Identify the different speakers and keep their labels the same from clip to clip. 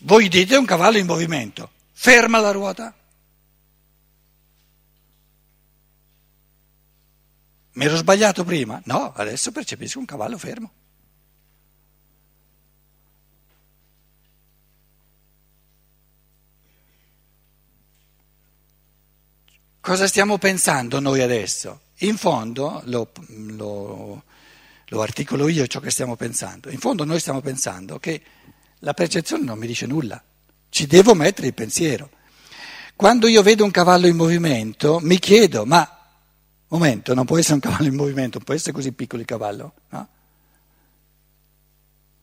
Speaker 1: Voi dite un cavallo in movimento, ferma la ruota. Mi ero sbagliato prima? No, adesso percepisco un cavallo fermo. Cosa stiamo pensando noi adesso? In fondo, lo, lo, lo, articolo io ciò che stiamo pensando, in fondo noi stiamo pensando che la percezione non mi dice nulla, ci devo mettere il pensiero. Quando io vedo un cavallo in movimento mi chiedo, ma momento, non può essere un cavallo in movimento, può essere così piccolo il cavallo, no?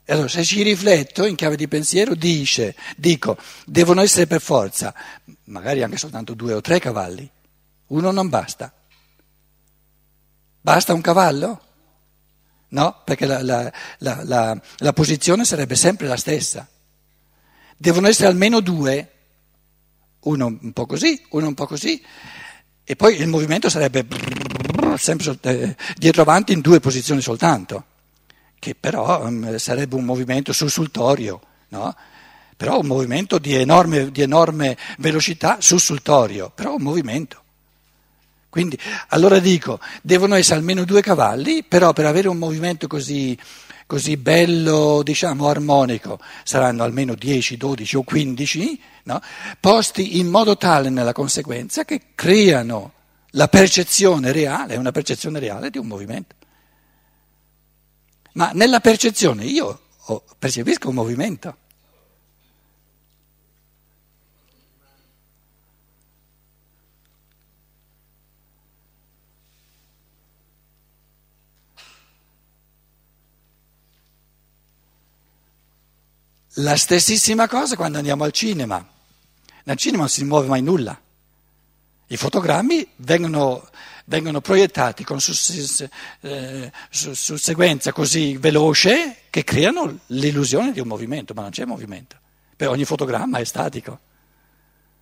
Speaker 1: E allora se ci rifletto in chiave di pensiero dice, dico, devono essere per forza, magari anche soltanto due o tre cavalli. Uno non basta. Basta un cavallo? No, perché la, la, la, la, posizione sarebbe sempre la stessa. Devono essere almeno due, uno un po' così, uno un po' così, e poi il movimento sarebbe sempre eh, dietro avanti in due posizioni soltanto, che però um, sarebbe un movimento sussultorio, no? però un movimento di enorme, di enorme velocità sussultorio, però un movimento. Quindi, allora dico, devono essere almeno due cavalli, però per avere un movimento così, così bello, diciamo, armonico, saranno almeno 10, 12 o 15, no? posti in modo tale nella conseguenza che creano la percezione reale, una percezione reale di un movimento. Ma nella percezione io percepisco un movimento. La stessissima cosa quando andiamo al cinema. Nel cinema non si muove mai nulla. I fotogrammi vengono, vengono proiettati con susseguenza eh, così veloce che creano l'illusione di un movimento, ma non c'è movimento. Per ogni fotogramma è statico.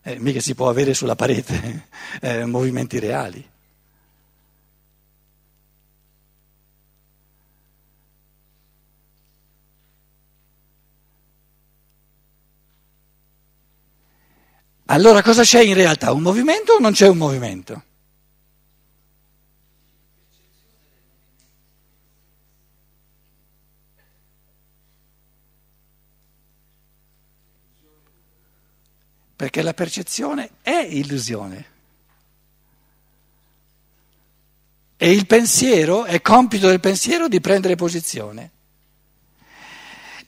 Speaker 1: Eh, mica si può avere sulla parete eh, movimenti reali. Allora cosa c'è in realtà? Un movimento o non c'è un movimento? Perché la percezione è illusione. E il pensiero, è compito del pensiero di prendere posizione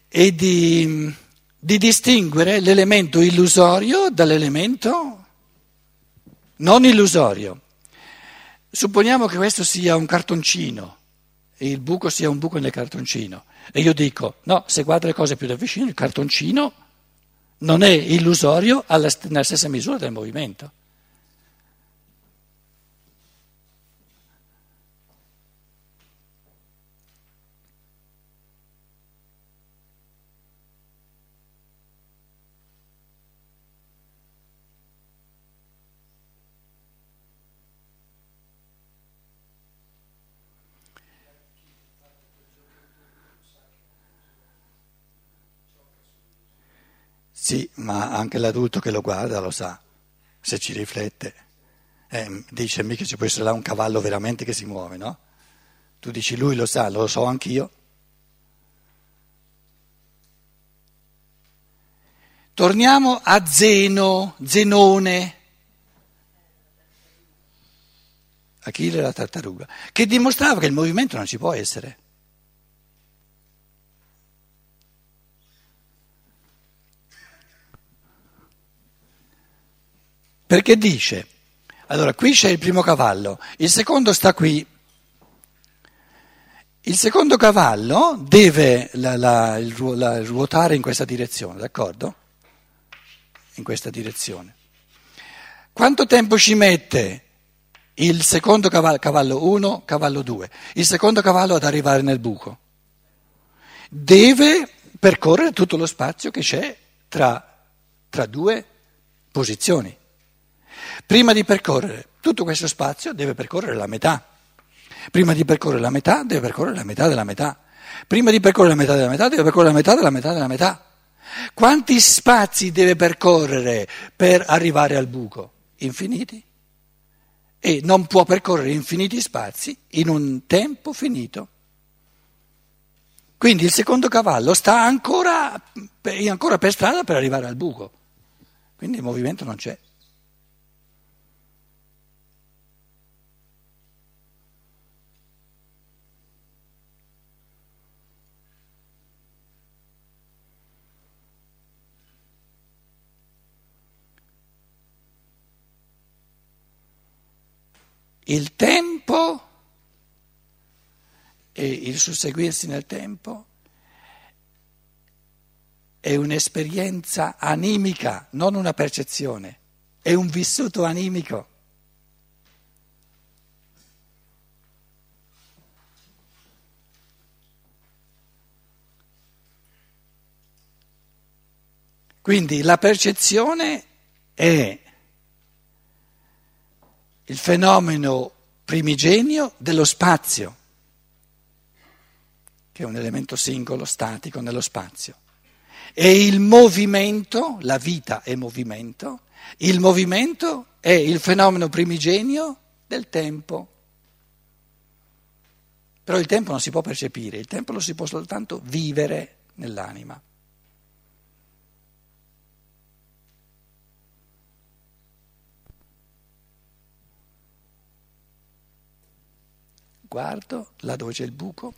Speaker 1: e di di distinguere l'elemento illusorio dall'elemento non illusorio. Supponiamo che questo sia un cartoncino e il buco sia un buco nel cartoncino e io dico no, se guardo le cose più da vicino il cartoncino non è illusorio alla, nella stessa misura del movimento. Sì, ma anche l'adulto che lo guarda lo sa, se ci riflette. Eh, dice mica ci può essere là un cavallo veramente che si muove, no? Tu dici lui lo sa, lo so anch'io. Torniamo a Zeno, Zenone, Achille la tartaruga, che dimostrava che il movimento non ci può essere. Perché dice, allora qui c'è il primo cavallo, il secondo sta qui. Il secondo cavallo deve la, la, la, ruotare in questa direzione, d'accordo? In questa direzione. Quanto tempo ci mette il secondo cavallo, cavallo 1, cavallo 2, il secondo cavallo ad arrivare nel buco? Deve percorrere tutto lo spazio che c'è tra, tra due posizioni. Prima di percorrere tutto questo spazio deve percorrere la metà. Prima di percorrere la metà deve percorrere la metà della metà. Prima di percorrere la metà della metà deve percorrere la metà della metà della metà. Quanti spazi deve percorrere per arrivare al buco? Infiniti. E non può percorrere infiniti spazi in un tempo finito. Quindi il secondo cavallo sta ancora, ancora per strada per arrivare al buco. Quindi il movimento non c'è. Il tempo e il susseguirsi nel tempo è un'esperienza animica, non una percezione, è un vissuto animico. Quindi la percezione è il fenomeno primigenio dello spazio, che è un elemento singolo, statico nello spazio. E il movimento, la vita è movimento, il movimento è il fenomeno primigenio del tempo. Però il tempo non si può percepire, il tempo lo si può soltanto vivere nell'anima. Guardo là dove c'è il buco,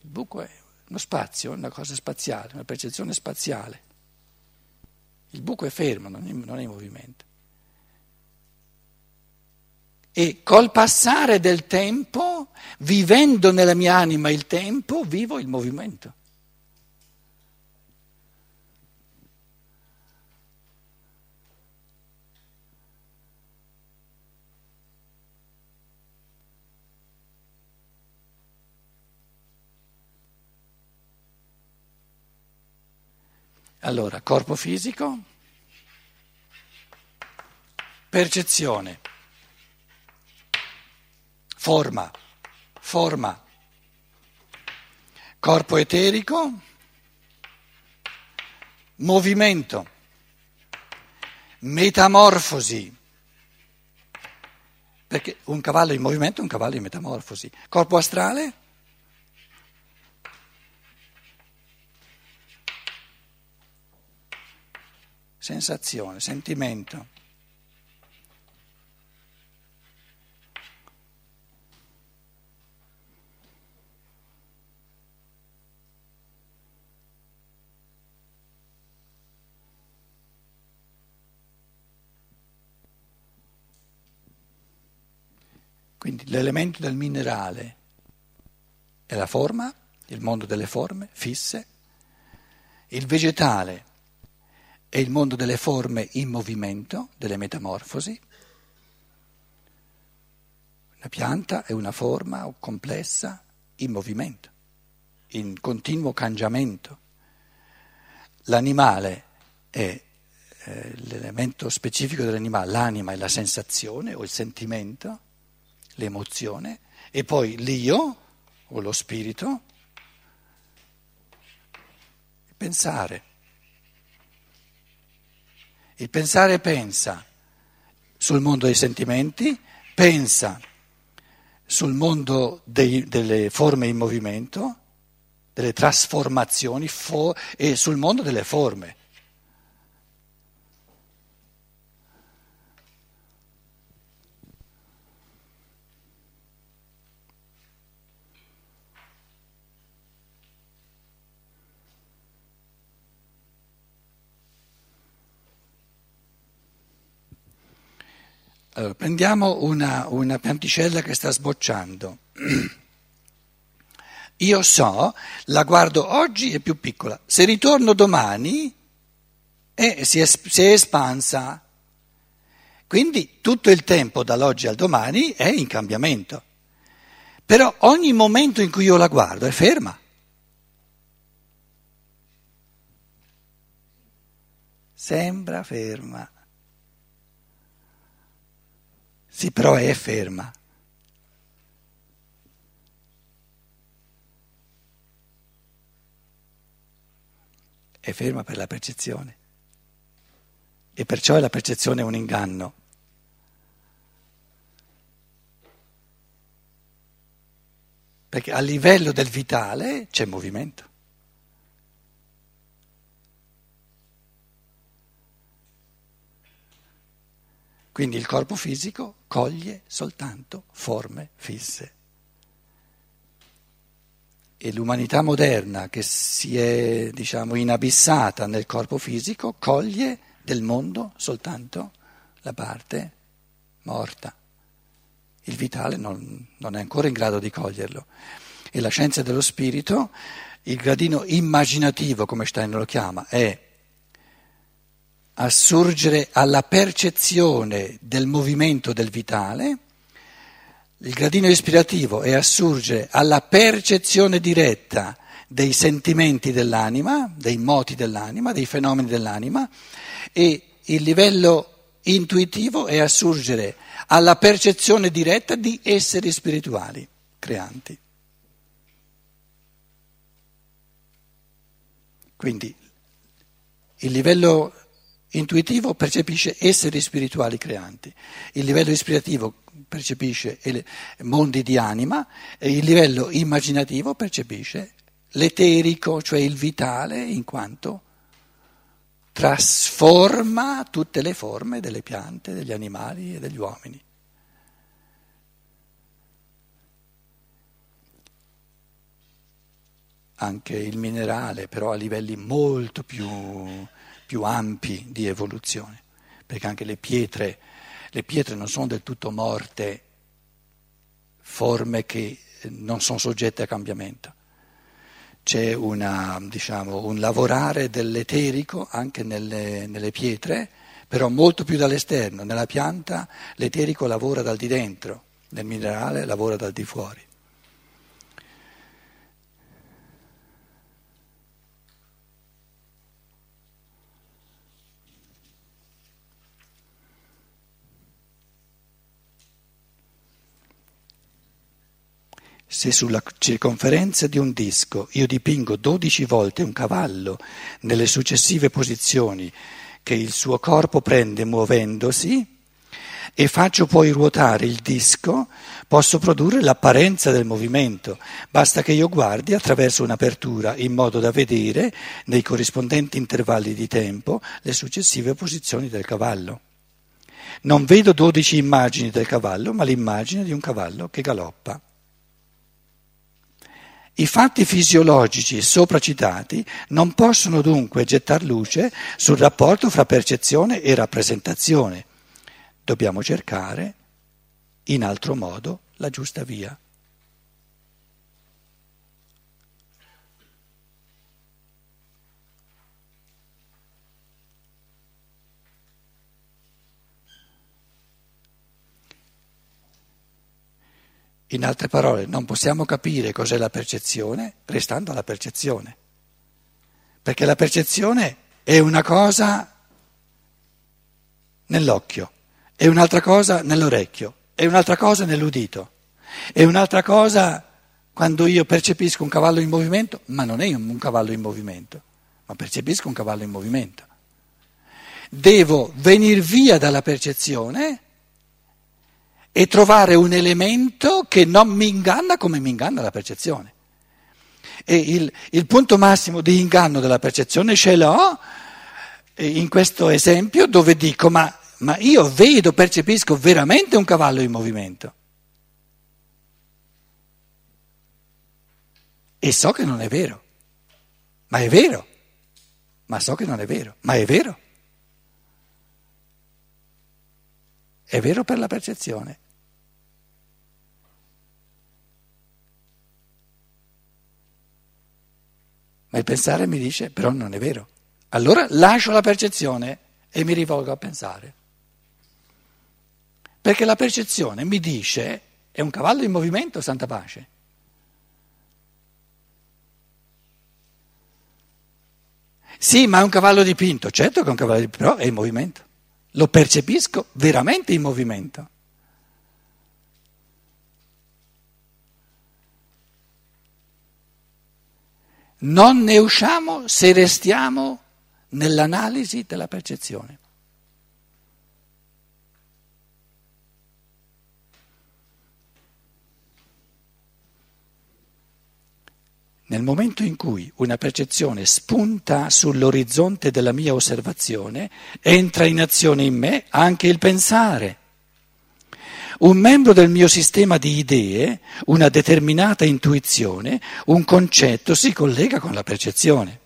Speaker 1: il buco è uno spazio, una cosa spaziale, una percezione spaziale. Il buco è fermo, non è, non è in movimento. E col passare del tempo, vivendo nella mia anima il tempo, vivo il movimento. Allora, corpo fisico, percezione, forma, forma, corpo eterico, movimento, metamorfosi, perché un cavallo in movimento è un cavallo in metamorfosi, corpo astrale, sensazione, sentimento. Quindi l'elemento del minerale è la forma, il mondo delle forme fisse, il vegetale è il mondo delle forme in movimento, delle metamorfosi. Una pianta è una forma complessa in movimento, in continuo cambiamento. L'animale è eh, l'elemento specifico dell'animale, l'anima è la sensazione o il sentimento, l'emozione, e poi l'io o lo spirito, pensare. Il pensare pensa sul mondo dei sentimenti, pensa sul mondo dei, delle forme in movimento, delle trasformazioni fo- e sul mondo delle forme. Allora, prendiamo una, una pianticella che sta sbocciando. Io so, la guardo oggi è più piccola, se ritorno domani eh, si, è, si è espansa. Quindi tutto il tempo dall'oggi al domani è in cambiamento. Però ogni momento in cui io la guardo è ferma. Sembra ferma. Sì, però è ferma. è ferma per la percezione. E perciò la percezione è un inganno. Perché a livello del vitale c'è movimento. Quindi il corpo fisico coglie soltanto forme fisse. E l'umanità moderna che si è, diciamo, inabissata nel corpo fisico coglie del mondo soltanto la parte morta. Il vitale non, non è ancora in grado di coglierlo. E la scienza dello spirito, il gradino immaginativo, come Stein lo chiama, è assurgere alla percezione del movimento del vitale, il gradino ispirativo è assurgere alla percezione diretta dei sentimenti dell'anima, dei moti dell'anima, dei fenomeni dell'anima e il livello intuitivo è assurgere alla percezione diretta di esseri spirituali creanti. Quindi il livello intuitivo percepisce esseri spirituali creanti, il livello ispirativo percepisce mondi di anima e il livello immaginativo percepisce l'eterico, cioè il vitale, in quanto trasforma tutte le forme delle piante, degli animali e degli uomini. Anche il minerale, però a livelli molto più più ampi di evoluzione, perché anche le pietre, le pietre non sono del tutto morte, forme che non sono soggette a cambiamento. C'è una, diciamo, un lavorare dell'eterico anche nelle, nelle pietre, però molto più dall'esterno. Nella pianta l'eterico lavora dal di dentro, nel minerale lavora dal di fuori. Se sulla circonferenza di un disco io dipingo 12 volte un cavallo nelle successive posizioni che il suo corpo prende muovendosi e faccio poi ruotare il disco, posso produrre l'apparenza del movimento. Basta che io guardi attraverso un'apertura in modo da vedere nei corrispondenti intervalli di tempo le successive posizioni del cavallo. Non vedo 12 immagini del cavallo, ma l'immagine di un cavallo che galoppa. I fatti fisiologici sopracitati non possono dunque gettar luce sul rapporto fra percezione e rappresentazione. Dobbiamo cercare, in altro modo, la giusta via. In altre parole, non possiamo capire cos'è la percezione restando alla percezione, perché la percezione è una cosa nell'occhio, è un'altra cosa nell'orecchio, è un'altra cosa nell'udito, è un'altra cosa quando io percepisco un cavallo in movimento, ma non è un cavallo in movimento, ma percepisco un cavallo in movimento. Devo venire via dalla percezione e trovare un elemento che non mi inganna come mi inganna la percezione. E il, il punto massimo di inganno della percezione ce l'ho in questo esempio dove dico ma, ma io vedo, percepisco veramente un cavallo in movimento. E so che non è vero, ma è vero, ma so che non è vero, ma è vero. È vero per la percezione. Ma il pensare mi dice, però non è vero. Allora lascio la percezione e mi rivolgo a pensare. Perché la percezione mi dice, è un cavallo in movimento, santa pace. Sì, ma è un cavallo dipinto, certo che è un cavallo dipinto, però è in movimento lo percepisco veramente in movimento. non ne usciamo se restiamo nell'analisi della percezione. Nel momento in cui una percezione spunta sull'orizzonte della mia osservazione, entra in azione in me anche il pensare. Un membro del mio sistema di idee, una determinata intuizione, un concetto si collega con la percezione.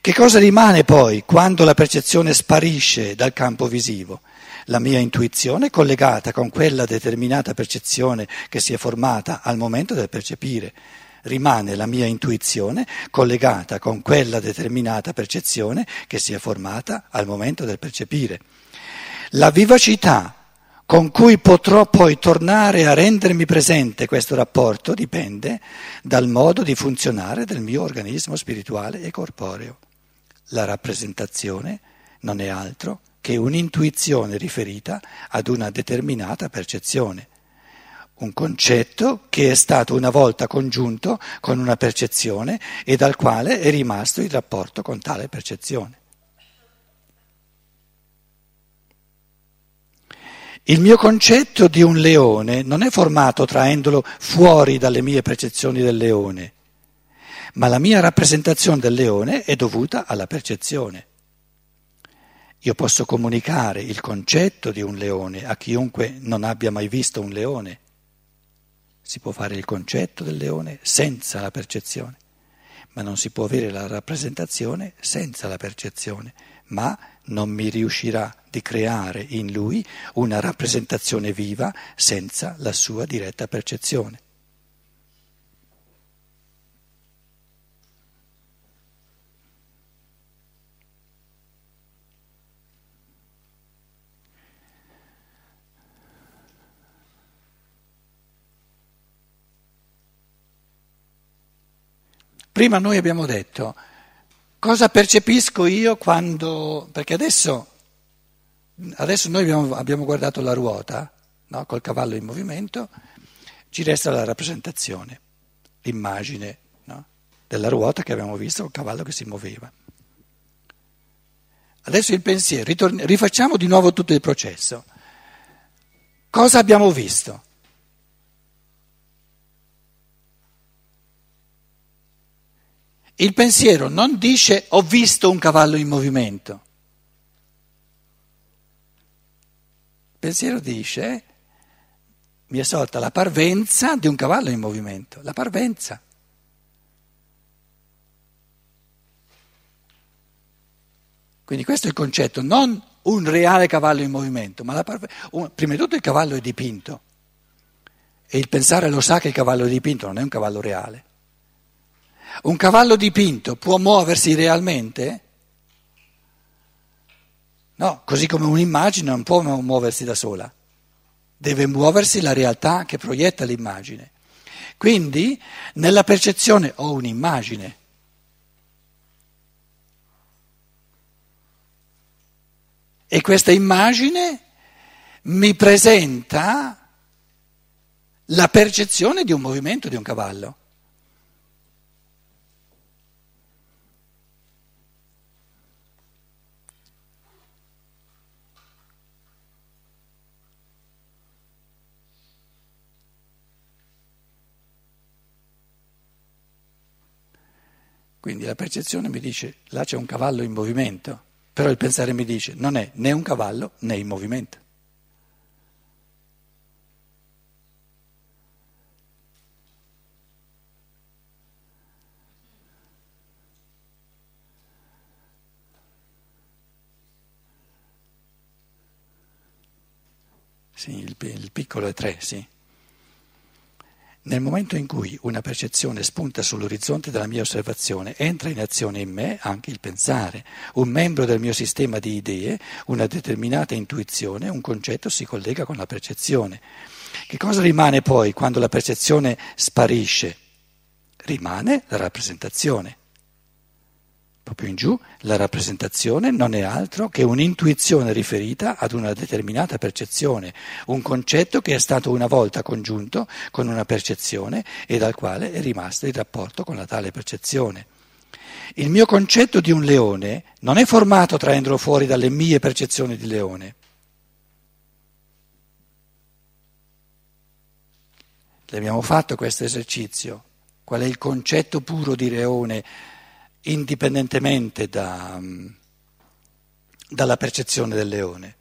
Speaker 1: Che cosa rimane poi quando la percezione sparisce dal campo visivo? La mia intuizione collegata con quella determinata percezione che si è formata al momento del percepire. Rimane la mia intuizione collegata con quella determinata percezione che si è formata al momento del percepire. La vivacità con cui potrò poi tornare a rendermi presente questo rapporto dipende dal modo di funzionare del mio organismo spirituale e corporeo. La rappresentazione non è altro che un'intuizione riferita ad una determinata percezione, un concetto che è stato una volta congiunto con una percezione e dal quale è rimasto il rapporto con tale percezione. Il mio concetto di un leone non è formato traendolo fuori dalle mie percezioni del leone, ma la mia rappresentazione del leone è dovuta alla percezione. Io posso comunicare il concetto di un leone a chiunque non abbia mai visto un leone. Si può fare il concetto del leone senza la percezione, ma non si può avere la rappresentazione senza la percezione, ma non mi riuscirà di creare in lui una rappresentazione viva senza la sua diretta percezione. Prima noi abbiamo detto cosa percepisco io quando... perché adesso, adesso noi abbiamo, abbiamo, guardato la ruota no? col cavallo in movimento, ci resta la rappresentazione, l'immagine no? della ruota che abbiamo visto col cavallo che si muoveva. Adesso il pensiero, ritorni, rifacciamo di nuovo tutto il processo. Cosa abbiamo visto? Il pensiero non dice ho visto un cavallo in movimento. Il pensiero dice mi è sorta la parvenza di un cavallo in movimento, la parvenza. Quindi questo è il concetto, non un reale cavallo in movimento, ma parve- prima di tutto il cavallo è dipinto e il pensare lo sa che il cavallo è dipinto, non è un cavallo reale. Un cavallo dipinto può muoversi realmente? No, così come un'immagine non può muoversi da sola, deve muoversi la realtà che proietta l'immagine. Quindi nella percezione ho un'immagine. E questa immagine mi presenta la percezione di un movimento di un cavallo. Quindi la percezione mi dice là c'è un cavallo in movimento, però il pensare mi dice non è né un cavallo né in movimento. Sì, il, il piccolo è tre, sì. Nel momento in cui una percezione spunta sull'orizzonte della mia osservazione, entra in azione in me anche il pensare. Un membro del mio sistema di idee, una determinata intuizione, un concetto si collega con la percezione. Che cosa rimane poi quando la percezione sparisce? Rimane la rappresentazione. Proprio in giù, la rappresentazione non è altro che un'intuizione riferita ad una determinata percezione, un concetto che è stato una volta congiunto con una percezione e dal quale è rimasto il rapporto con la tale percezione. Il mio concetto di un leone non è formato traendolo fuori dalle mie percezioni di leone. L'abbiamo fatto questo esercizio. Qual è il concetto puro di leone? Indipendentemente da, dalla percezione del leone.